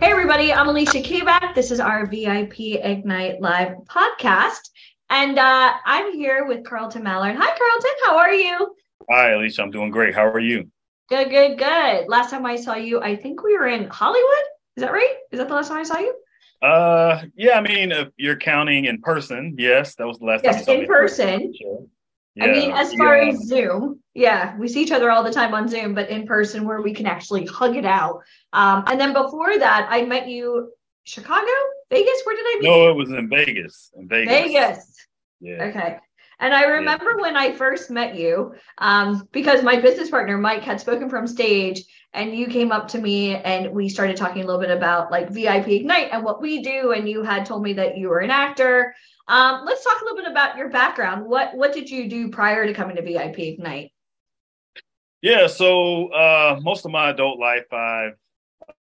Hey, everybody, I'm Alicia Kubak. This is our VIP Ignite Live podcast. And uh, I'm here with Carlton Mallard. Hi, Carlton. How are you? Hi, Alicia. I'm doing great. How are you? Good, good, good. Last time I saw you, I think we were in Hollywood. Is that right? Is that the last time I saw you? Uh, yeah. I mean, if you're counting in person, yes, that was the last yes, time. Yes, in person. Yeah. I mean, as far yeah. as Zoom, yeah, we see each other all the time on Zoom, but in person where we can actually hug it out. Um, and then before that, I met you Chicago, Vegas. Where did I meet? No, you? it was in Vegas. In Vegas. Vegas. Yeah. Okay. And I remember yeah. when I first met you, um, because my business partner Mike had spoken from stage, and you came up to me and we started talking a little bit about like VIP Ignite and what we do. And you had told me that you were an actor. Um, let's talk a little bit about your background. What what did you do prior to coming to VIP Ignite? Yeah, so uh, most of my adult life, I've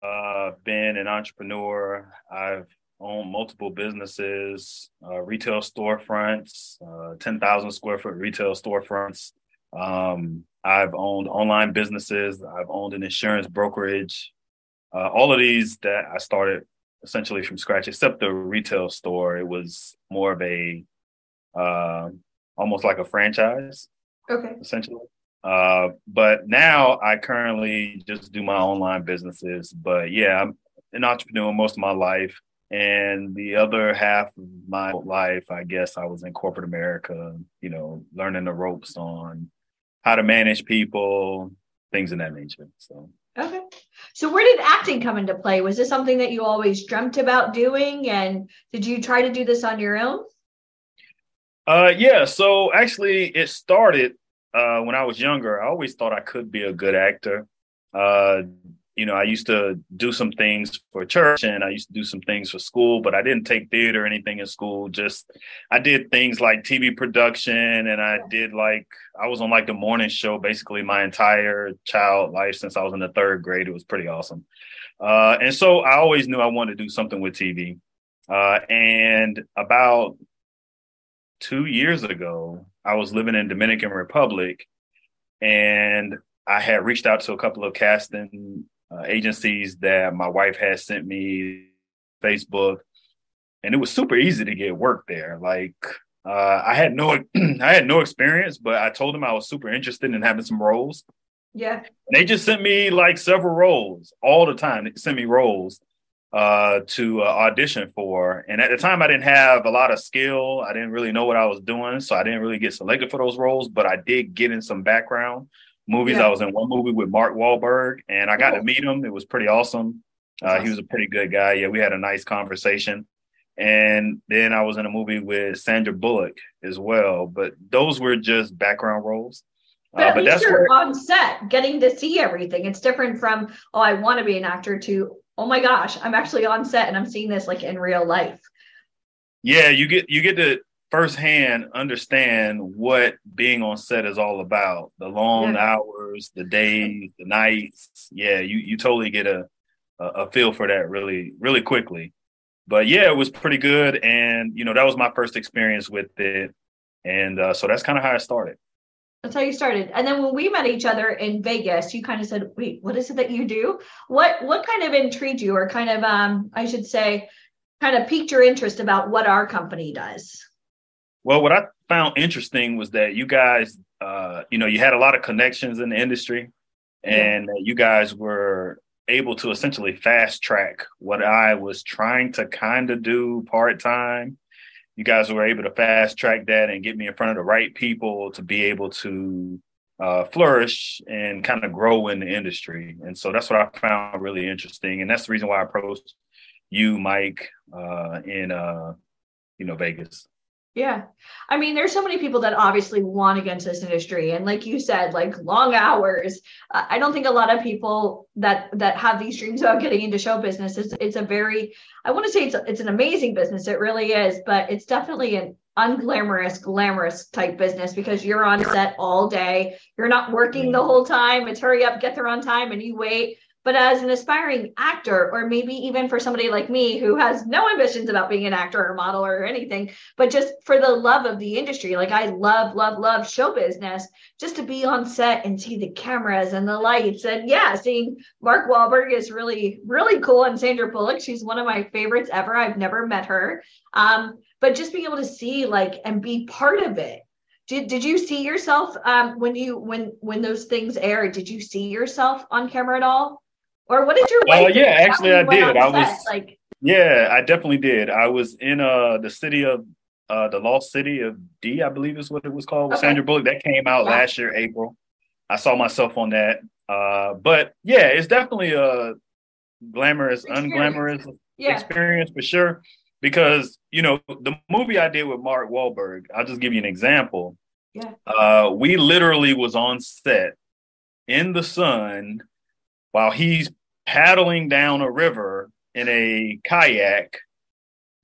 uh, been an entrepreneur. I've owned multiple businesses, uh, retail storefronts, uh, 10,000 square foot retail storefronts. Um, I've owned online businesses. I've owned an insurance brokerage. Uh, all of these that I started essentially from scratch, except the retail store. It was more of a uh, almost like a franchise. Okay. Essentially. Uh, but now I currently just do my online businesses. But yeah, I'm an entrepreneur most of my life. And the other half of my life, I guess I was in corporate America, you know, learning the ropes on how to manage people, things of that nature. So Okay. So where did acting come into play? Was this something that you always dreamt about doing? And did you try to do this on your own? Uh yeah, so actually it started uh when I was younger. I always thought I could be a good actor. Uh you know, I used to do some things for church and I used to do some things for school, but I didn't take theater or anything in school. Just I did things like TV production and I did like I was on like the morning show basically my entire child life since I was in the third grade. It was pretty awesome. Uh, and so I always knew I wanted to do something with TV. Uh, and about two years ago, I was living in Dominican Republic and I had reached out to a couple of casting uh, agencies that my wife had sent me Facebook, and it was super easy to get work there. Like uh, I had no I had no experience, but I told them I was super interested in having some roles. Yeah, and they just sent me like several roles all the time. They sent me roles uh, to uh, audition for, and at the time I didn't have a lot of skill. I didn't really know what I was doing, so I didn't really get selected for those roles. But I did get in some background movies. Yeah. I was in one movie with Mark Wahlberg, and I got to meet him. It was pretty awesome. Uh, he was a pretty good guy. Yeah, we had a nice conversation. And then I was in a movie with Sandra Bullock as well. But those were just background roles. But, uh, but that's where, on set, getting to see everything. It's different from oh, I want to be an actor to oh my gosh, I'm actually on set and I'm seeing this like in real life. Yeah, you get you get to firsthand understand what being on set is all about. The long yeah. hours the days the nights. Yeah you you totally get a a feel for that really really quickly. But yeah it was pretty good and you know that was my first experience with it. And uh, so that's kind of how it started. That's how you started. And then when we met each other in vegas you kind of said wait what is it that you do? What what kind of intrigued you or kind of um i should say kind of piqued your interest about what our company does well, what I found interesting was that you guys, uh, you know, you had a lot of connections in the industry, and yeah. you guys were able to essentially fast track what I was trying to kind of do part time. You guys were able to fast track that and get me in front of the right people to be able to uh, flourish and kind of grow in the industry. And so that's what I found really interesting, and that's the reason why I approached you, Mike, uh, in uh, you know Vegas. Yeah. I mean, there's so many people that obviously want against this industry. And like you said, like long hours. Uh, I don't think a lot of people that that have these dreams about getting into show business is it's a very, I want to say it's it's an amazing business. It really is, but it's definitely an unglamorous, glamorous type business because you're on set all day. You're not working the whole time. It's hurry up, get there on time, and you wait. But as an aspiring actor, or maybe even for somebody like me who has no ambitions about being an actor or model or anything, but just for the love of the industry, like I love, love, love show business, just to be on set and see the cameras and the lights. And yeah, seeing Mark Wahlberg is really, really cool. And Sandra Bullock, she's one of my favorites ever. I've never met her. Um, but just being able to see like and be part of it did, did you see yourself um, when you when when those things aired did you see yourself on camera at all or what did your wife? Uh, yeah, actually, I did. I was like, yeah, I definitely did. I was in uh the city of uh the lost city of D, I believe is what it was called with okay. Sandra Bullock. That came out last year, April. I saw myself on that. Uh, but yeah, it's definitely a glamorous, experience. unglamorous yeah. experience for sure. Because you know the movie I did with Mark Wahlberg. I'll just give you an example. Yeah. Uh, we literally was on set in the sun while he's paddling down a river in a kayak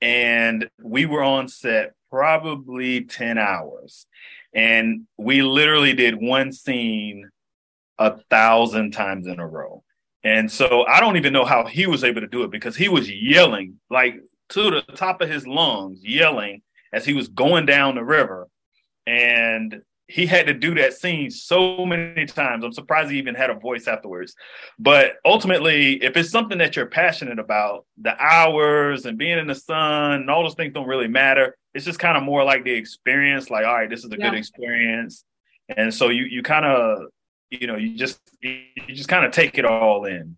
and we were on set probably 10 hours. And we literally did one scene a thousand times in a row. And so i don't even know how he was able to do it because he was yelling like to the top of his lungs yelling as he was going down the river. And he had to do that scene so many times. I'm surprised he even had a voice afterwards. But ultimately, if it's something that you're passionate about, the hours and being in the sun and all those things don't really matter. It's just kind of more like the experience, like, all right, this is a yeah. good experience. And so you you kind of, you know, you just you just kind of take it all in.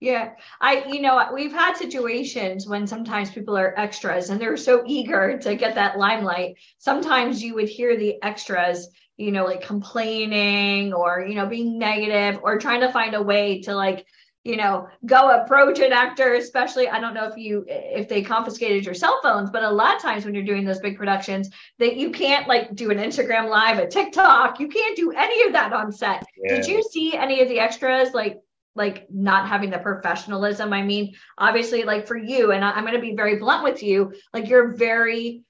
Yeah. I, you know, we've had situations when sometimes people are extras and they're so eager to get that limelight. Sometimes you would hear the extras, you know, like complaining or, you know, being negative or trying to find a way to like, you know, go approach an actor, especially I don't know if you if they confiscated your cell phones, but a lot of times when you're doing those big productions, that you can't like do an Instagram live, a TikTok, you can't do any of that on set. Yeah. Did you see any of the extras like like not having the professionalism. I mean, obviously, like for you, and I'm going to be very blunt with you, like you're very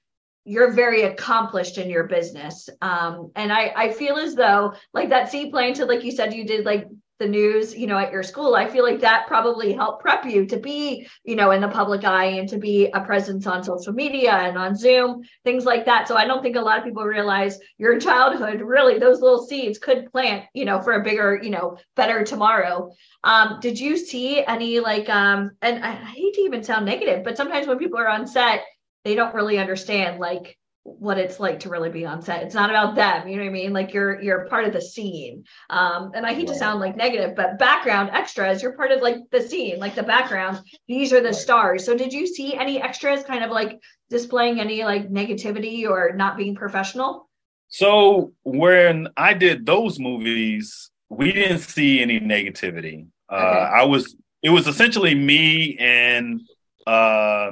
you're very accomplished in your business um, and I, I feel as though like that seaplane to like you said you did like the news, you know, at your school, I feel like that probably helped prep you to be, you know, in the public eye and to be a presence on social media and on Zoom, things like that. So I don't think a lot of people realize your childhood, really, those little seeds could plant, you know, for a bigger, you know, better tomorrow. Um, did you see any like, um, and I hate to even sound negative, but sometimes when people are on set, they don't really understand like what it's like to really be on set. It's not about them, you know what I mean? Like you're you're part of the scene. Um, and I hate to sound like negative, but background extras, you're part of like the scene, like the background. These are the stars. So did you see any extras kind of like displaying any like negativity or not being professional? So when I did those movies, we didn't see any negativity. Uh, I was it was essentially me and uh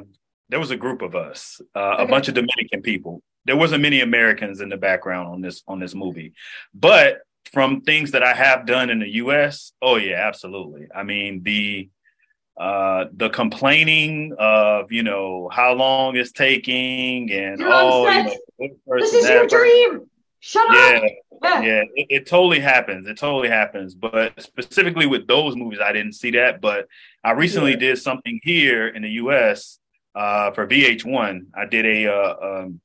there was a group of us, uh, okay. a bunch of Dominican people. There wasn't many Americans in the background on this on this movie, but from things that I have done in the U.S., oh yeah, absolutely. I mean the uh, the complaining of you know how long it's taking and oh you know, this is your dream. Shut yeah, up. Yeah, yeah, it, it, totally happens. It totally happens. But specifically with those movies, I didn't see that. But I recently yeah. did something here in the U.S uh, for VH1. I did a uh, um,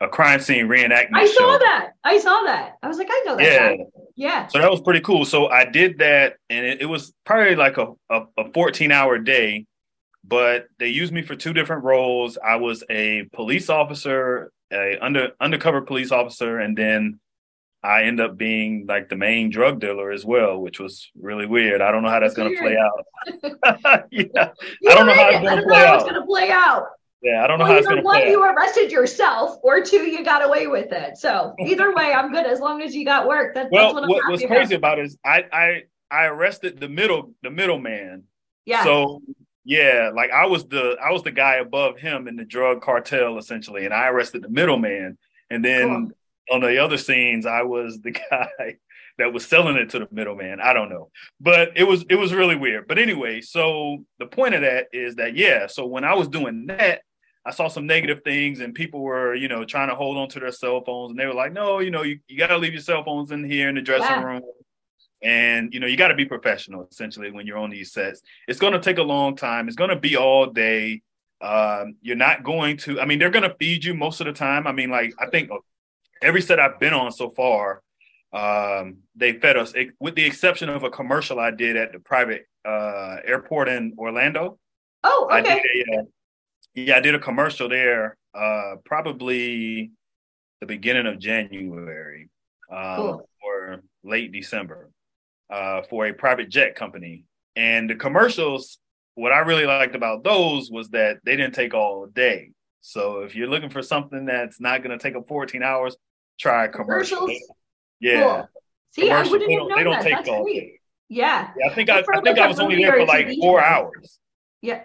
a crime scene reenactment. I saw show. that. I saw that. I was like, I know that. Yeah, guy. yeah. So that was pretty cool. So I did that, and it, it was probably like a, a, a 14 hour day. But they used me for two different roles. I was a police officer, a under undercover police officer, and then I end up being like the main drug dealer as well, which was really weird. I don't know how that's going to play out. yeah, you I don't know how it's going to play out. It's going to play out. Yeah, I don't know well, how it's going to play. One, you arrested yourself, or two, you got away with it. So either way, I'm good as long as you got work. That, well, that's what, what what's about. crazy about is I I I arrested the middle the middleman. Yeah. So Yeah, like I was the I was the guy above him in the drug cartel essentially, and I arrested the middleman. And then cool. On the other scenes, I was the guy that was selling it to the middleman. I don't know, but it was it was really weird. But anyway, so the point of that is that yeah. So when I was doing that, I saw some negative things, and people were you know trying to hold on to their cell phones, and they were like, no, you know, you, you got to leave your cell phones in here in the dressing room. And you know, you got to be professional essentially when you're on these sets. It's going to take a long time. It's going to be all day. Um, you're not going to. I mean, they're going to feed you most of the time. I mean, like I think every set I've been on so far, um, they fed us, it, with the exception of a commercial I did at the private uh, airport in Orlando. Oh, okay. I did a, uh, yeah, I did a commercial there, uh, probably the beginning of January um, cool. or late December uh, for a private jet company. And the commercials, what I really liked about those was that they didn't take all day. So if you're looking for something that's not going to take up 14 hours, try. Commercials? Yeah. Cool. See, I wouldn't have known that. That's great. Yeah. yeah. I think I, I think I was only there for like four hours. Yeah.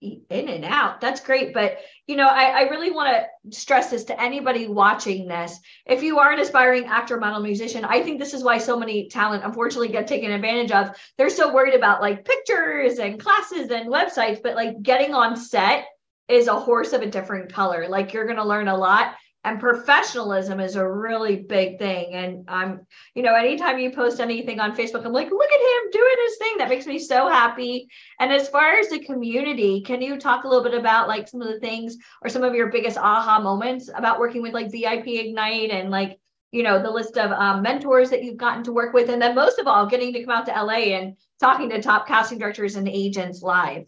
In and out. That's great. But you know, I, I really want to stress this to anybody watching this. If you are an aspiring actor, model, musician, I think this is why so many talent unfortunately get taken advantage of. They're so worried about like pictures and classes and websites, but like getting on set is a horse of a different color. Like you're going to learn a lot and professionalism is a really big thing. And i'm you know anytime you post anything on facebook i'm like look at him doing his thing. That makes me so happy. And as far as the community can you talk a little bit about like some of the things or some of your biggest aha moments about working with like vip ignite and like you know the list of um, mentors that you've gotten to work with? And then most of all getting to come out to la and talking to top casting directors and agents live.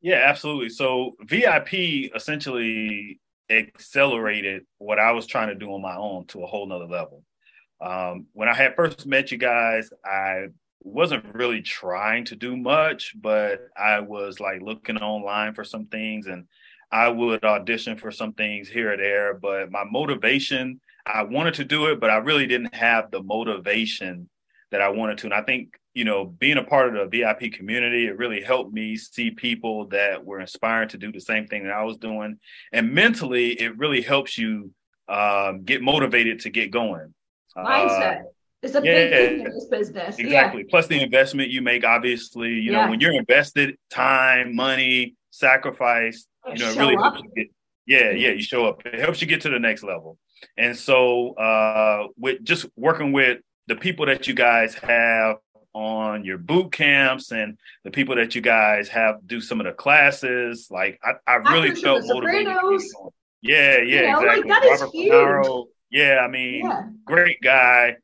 Yeah absolutely. So vip essentially accelerated what I was trying to do on my own to a whole nother level. Um, when I had first met you guys, I wasn't really trying to do much, but I was like looking online for some things and I would audition for some things here or there. But my motivation, I wanted to do it, but I really didn't have the motivation that I wanted to. And I think you know, being a part of the VIP community, it really helped me see people that were inspired to do the same thing that I was doing. And mentally, it really helps you um, get motivated to get going. Mindset. Uh, it's a yeah, big thing in this business. Exactly. Yeah. Plus the investment you make, obviously, you yeah. know, when you're invested time, money, sacrifice, you know, it really up. helps you get, yeah, yeah, you show up. It helps you get to the next level. And so uh with just working with the people that you guys have on your boot camps and the people that you guys have do some of the classes. Like I, I really felt motivated. Yeah, yeah, you know, exactly. Like, Robert Panaro, yeah, I mean, yeah. great guy,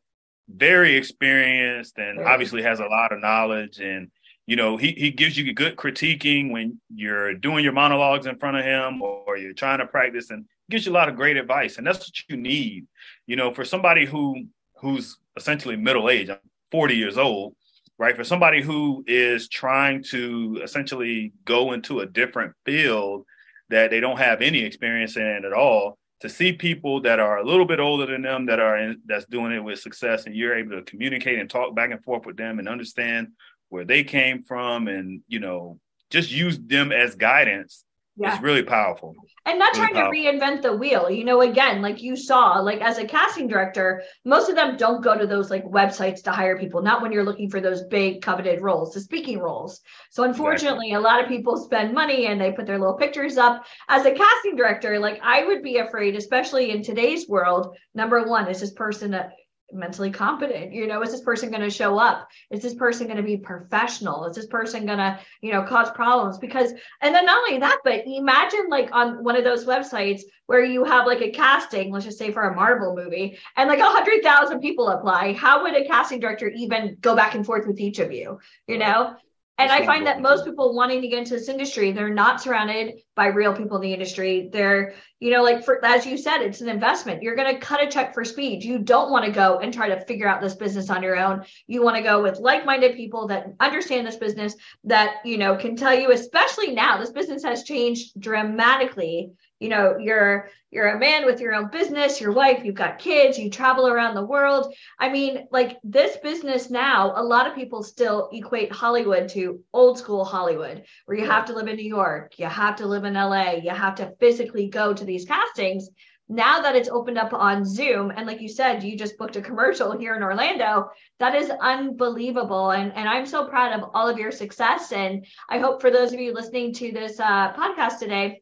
very experienced, and yeah. obviously has a lot of knowledge. And you know, he he gives you good critiquing when you're doing your monologues in front of him or you're trying to practice, and gives you a lot of great advice. And that's what you need, you know, for somebody who who's essentially middle age. I'm 40 years old right? For somebody who is trying to essentially go into a different field that they don't have any experience in at all, to see people that are a little bit older than them that are in, that's doing it with success, and you're able to communicate and talk back and forth with them and understand where they came from, and you know, just use them as guidance yeah. It's really powerful. And not really trying powerful. to reinvent the wheel. You know, again, like you saw, like as a casting director, most of them don't go to those like websites to hire people, not when you're looking for those big coveted roles, the speaking roles. So unfortunately, exactly. a lot of people spend money and they put their little pictures up. As a casting director, like I would be afraid, especially in today's world, number one, is this person a mentally competent you know is this person going to show up? Is this person going to be professional? Is this person going to you know cause problems? Because and then not only that but imagine like on one of those websites where you have like a casting let's just say for a marvel movie and like a hundred thousand people apply how would a casting director even go back and forth with each of you you know and I find that most people wanting to get into this industry, they're not surrounded by real people in the industry. They're, you know, like for as you said, it's an investment. You're going to cut a check for speed. You don't want to go and try to figure out this business on your own. You want to go with like-minded people that understand this business that, you know, can tell you, especially now, this business has changed dramatically you know you're you're a man with your own business your wife you've got kids you travel around the world i mean like this business now a lot of people still equate hollywood to old school hollywood where you have to live in new york you have to live in la you have to physically go to these castings now that it's opened up on Zoom, and like you said, you just booked a commercial here in Orlando, that is unbelievable. And, and I'm so proud of all of your success. And I hope for those of you listening to this uh, podcast today,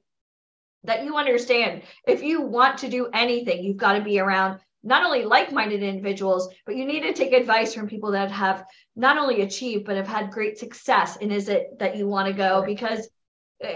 that you understand if you want to do anything, you've got to be around not only like-minded individuals, but you need to take advice from people that have not only achieved but have had great success. And is it that you want to go? Because uh,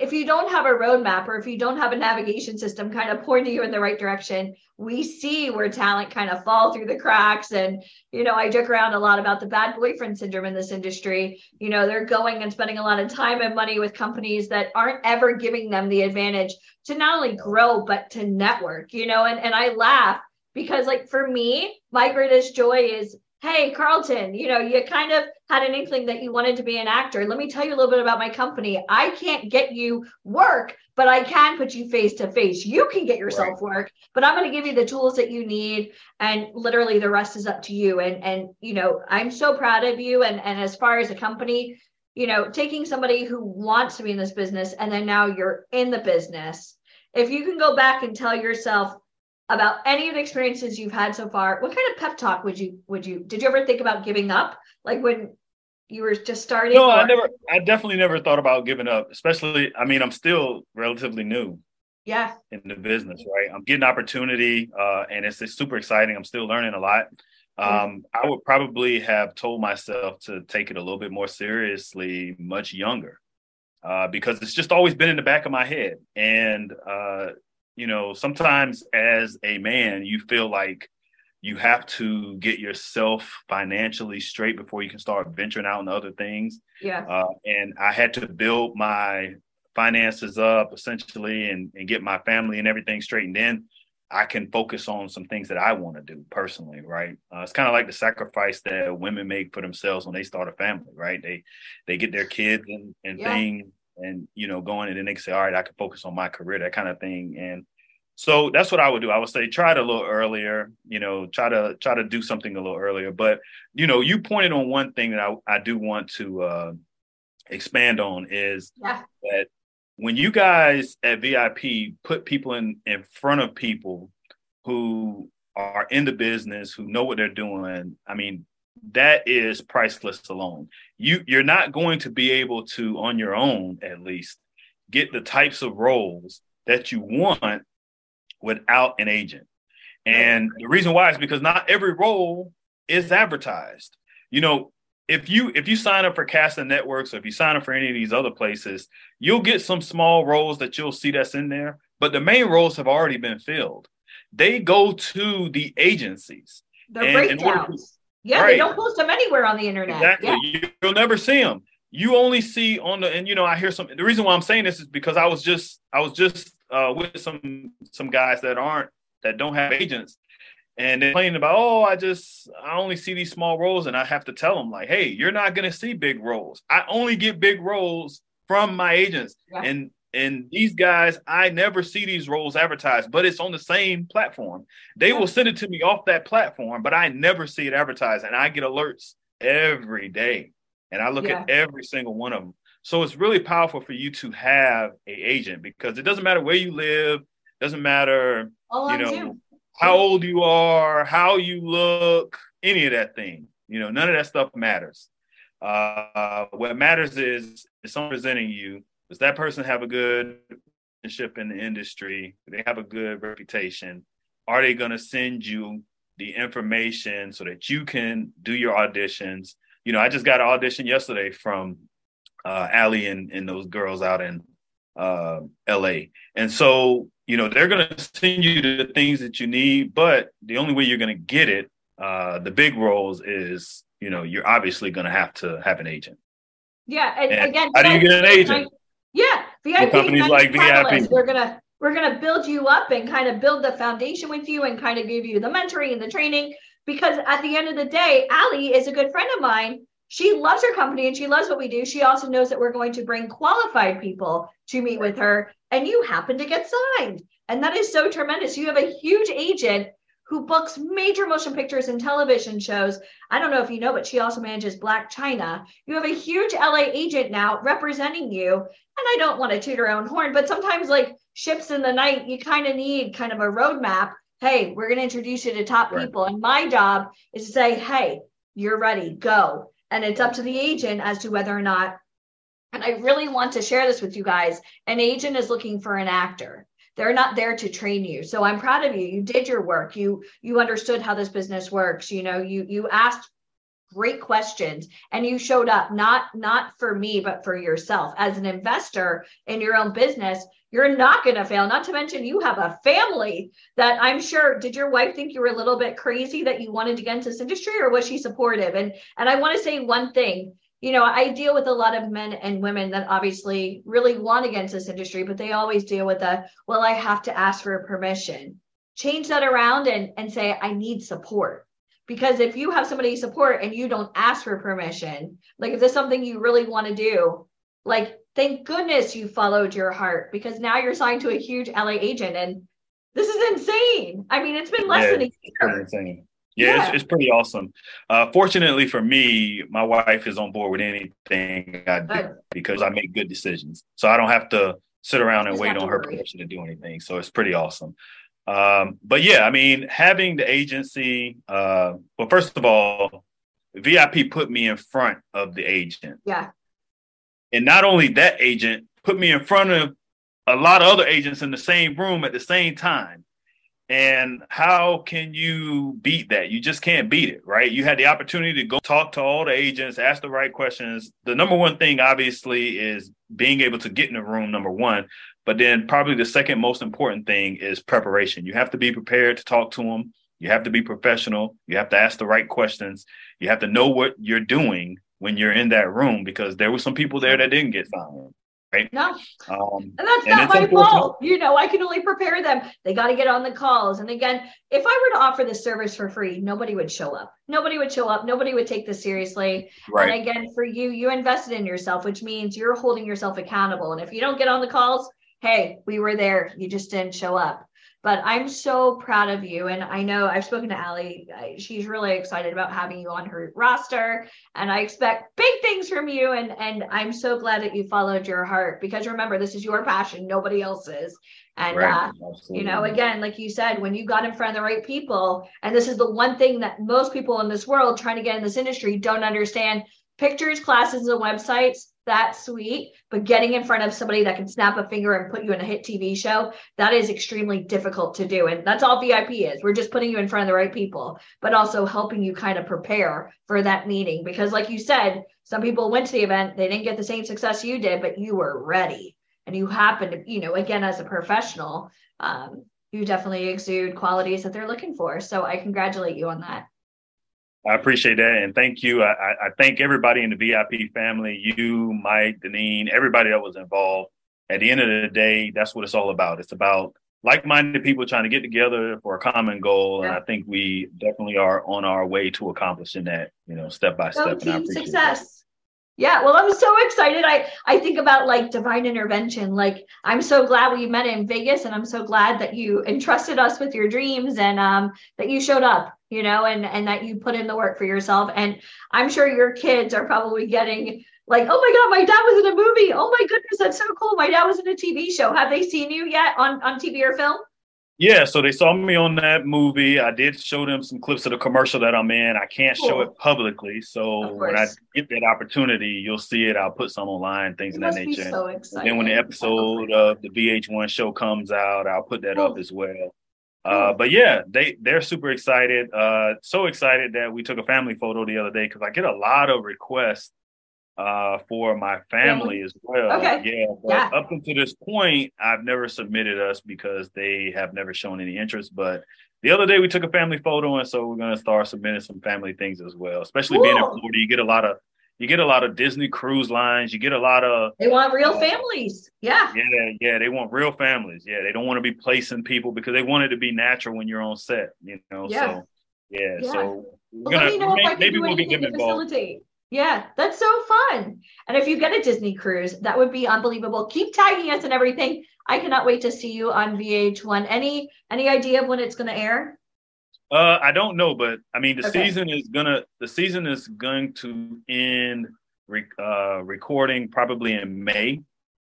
if you don't have a roadmap or if you don't have a navigation system kind of pointing you in the right direction, we see where talent kind of fall through the cracks. And, you know, I joke around a lot about the bad boyfriend syndrome in this industry. You know, they're going and spending a lot of time and money with companies that aren't ever giving them the advantage to not only grow, but to network, you know, and, and I laugh because like for me, my greatest joy is hey carlton you know you kind of had an inkling that you wanted to be an actor. Let me tell you a little bit about my company. I can't get you work but i can put you face to face. You can get yourself right. work but i'm going to give you the tools that you need and literally the rest is up to you. And and you know i'm so proud of you. And and as far as a company you know taking somebody who wants to be in this business and then now you're in the business if you can go back and tell yourself about any of the experiences you've had so far what kind of pep talk would you would you did you ever think about giving up? Like when you were just starting no or? i never i definitely never thought about giving up especially i mean i'm still relatively new yeah. in the business right? I'm getting opportunity uh, and it's, it's super exciting. I'm still learning a lot. Um, i would probably have told myself to take it a little bit more seriously much younger uh, because it's just always been in the back of my head. And uh, you know, sometimes as a man, you feel like you have to get yourself financially straight before you can start venturing out into other things. Yeah. Uh, and I had to build my finances up essentially and, and get my family and everything straightened in. I can focus on some things that I want to do personally, right? Uh, it's kind of like the sacrifice that women make for themselves when they start a family, right? They they get their kids and, and yeah. things and you know going and then they can say all right i can focus on my career that kind of thing. And so that's what i would do. I would say try it a little earlier you know try to try to do something a little earlier. But you know you pointed on one thing that i, I do want to uh, expand on is yeah. that when you guys at vip put people in in front of people who are in the business who know what they're doing i mean that is priceless alone. You you're not going to be able to on your own at least get the types of roles that you want without an agent. And the reason why is because not every role is advertised. You know, if you if you sign up for casting networks or if you sign up for any of these other places, you'll get some small roles that you'll see that's in there, but the main roles have already been filled. They go to the agencies. The breakdowns. Yeah, right. they don't post them anywhere on the internet. Exactly. Yeah. You'll never see them. You only see on the and you know I hear some. The reason why I'm saying this is because I was just I was just uh, with some some guys that aren't that don't have agents, and they're complaining about oh I just I only see these small roles, and I have to tell them like hey you're not gonna see big roles. I only get big roles from my agents, yeah. and and these guys, I never see these roles advertised, but it's on the same platform. They will send it to me off that platform, but I never see it advertised. And I get alerts every day. And I look yeah. at every single one of them. So it's really powerful for you to have a agent because it doesn't matter where you live, doesn't matter, All you know, Zoom. how old you are, how you look, any of that thing. You know, none of that stuff matters. Uh, what matters is is someone presenting you does that person have a good relationship in the industry? Do they have a good reputation? Are they going to send you the information so that you can do your auditions? You know, I just got an audition yesterday from uh, Allie and, and those girls out in uh, LA. And so, you know, they're going to send you the things that you need, but the only way you're going to get it, uh, the big roles is, you know, you're obviously going to have to have an agent. Yeah. And, and again, how do you get an agent? Yeah, VIP companies like VIP. We're gonna we're gonna build you up and kind of build the foundation with you and kind of give you the mentoring and the training because at the end of the day, Allie is a good friend of mine she loves her company and she loves what we do. She also knows that we're going to bring qualified people to meet with her, and you happen to get signed. And that is so tremendous. You have a huge agent who books major motion pictures and television shows. I don't know if you know, but she also manages Blac Chyna. You have a huge LA agent now representing you. And I don't want to toot her own horn, but sometimes, like ships in the night, you kind of need kind of a roadmap. Hey, we're going to introduce you to top right. people. And my job is to say, hey, you're ready, go. And it's up to the agent as to whether or not, and I really want to share this with you guys. An agent is looking for an actor. They're not there to train you. So I'm proud of you. You did your work. You you understood how this business works. You know, you you asked great questions and you showed up not not for me but for yourself as an investor in your own business you're not going to fail not to mention you have a family that i'm sure did your wife think you were a little bit crazy that you wanted to get into this industry or was she supportive and and i want to say one thing you know i deal with a lot of men and women that obviously really want to get into this industry but they always deal with the well i have to ask for permission change that around and and say i need support because if you have somebody support and you don't ask for permission like if there's something you really want to do like thank goodness you followed your heart because now you're signed to a huge LA agent and this is insane. I mean, it's been less yeah, than a year. Insane. Yeah, yeah. It's, it's, pretty awesome. Uh, fortunately for me, my wife is on board with anything I do because I make good decisions. So I don't have to sit around and wait on her permission to do anything. So it's pretty awesome. Um, but yeah, I mean, having the agency, uh, well, first of all, VIP put me in front of the agent. Yeah. And not only that agent put me in front of a lot of other agents in the same room at the same time. And how can you beat that? You just can't beat it, right? You had the opportunity to go talk to all the agents, ask the right questions. The number one thing, obviously, is being able to get in the room, number one. But then, probably the second most important thing is preparation. You have to be prepared to talk to them. You have to be professional. You have to ask the right questions. You have to know what you're doing when you're in that room because there were some people there that didn't get signed. Right. No. Um, and that's and not my fault. You know, I can only prepare them. They got to get on the calls. And again, if I were to offer this service for free, nobody would show up. Nobody would show up. Nobody would take this seriously. Right. And again, for you, you invested in yourself, which means you're holding yourself accountable. And if you don't get on the calls, hey, we were there. You just didn't show up. But I'm so proud of you. And I know I've spoken to Allie. She's really excited about having you on her roster. And I expect big things from you. And, and I'm so glad that you followed your heart because remember, this is your passion, nobody else's. And, right. uh, you know, again, like you said, when you got in front of the right people, and this is the one thing that most people in this world trying to get in this industry don't understand pictures, classes, and websites that's sweet, but getting in front of somebody that can snap a finger and put you in a hit TV show, that is extremely difficult to do. And that's all VIP is. We're just putting you in front of the right people, but also helping you kind of prepare for that meeting. Because, like you said, some people went to the event, they didn't get the same success you did, but you were ready. And you happen to, you know, again, as a professional, um, you definitely exude qualities that they're looking for. So I congratulate you on that. I appreciate that. And thank you. I, I thank everybody in the VIP family, you, Mike, Deneen, everybody that was involved. At the end of the day, that's what it's all about. It's about like-minded people trying to get together for a common goal. Yeah. And I think we definitely are on our way to accomplishing that, you know, step by step. Team success. That. Yeah, well, I'm so excited. I I think about like divine intervention. Like I'm so glad we met in Vegas, and I'm so glad that you entrusted us with your dreams and um, that you showed up. You know, and and that you put in the work for yourself. And I'm sure your kids are probably getting like, oh my god, my dad was in a movie. Oh my goodness, that's so cool. My dad was in a TV show. Have they seen you yet on on TV or film? Yeah, so they saw me on that movie. I did show them some clips of the commercial that I'm in. I can't cool. show it publicly, so when I get that opportunity, you'll see it. I'll put some online, things of that nature. So exciting. then when the episode of the VH1 show comes out, I'll put that cool. up as well. Uh, but yeah, they they're super excited. Uh, so excited that we took a family photo the other day because I get a lot of requests uh, for my family as well. Okay. Yeah, but yeah. up until this point, I've never submitted us because they have never shown any interest. But the other day we took a family photo, and so we're gonna start submitting some family things as well. Especially being in Florida, you get a lot of you get a lot of Disney cruise lines. You get a lot of they want real uh, families. Yeah. Yeah, yeah. They want real families. Yeah. They don't want to be placing people because they want it to be natural when you're on set, you know. Yeah. So yeah. yeah. So we're well, gonna maybe, maybe we'll get them involved. Facilitate. Yeah, that's so fun. And if you get a Disney cruise, that would be unbelievable. Keep tagging us and everything. I cannot wait to see you on VH1. Any any idea of when it's going to air? Uh, I don't know, but I mean, the okay. season is gonna the season is going to end uh, recording probably in May.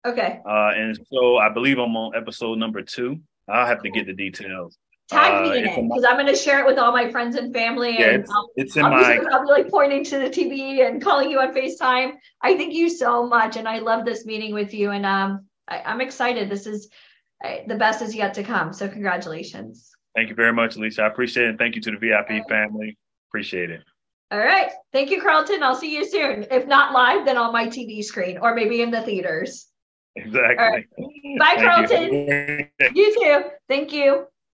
Okay. Uh, and so I believe I'm on episode number two. I'll have to get the details. Tag me uh, in it because I'm going to share it with all my friends and family. Yeah, and it's, I'll, it's in I'll my. Be, I'll be like pointing to the TV and calling you on Facetime. I thank you so much, and I love this meeting with you. And um, I, am excited. This is I, the best is yet to come. So congratulations. Thank you very much, Alicia. I appreciate it. And Thank you to the VIP right. family. Appreciate it. All right. Thank you, Carlton. I'll see you soon. If not live, then on my TV screen or maybe in the theaters. Exactly. Right. Bye, Carlton. You. you too. Thank you.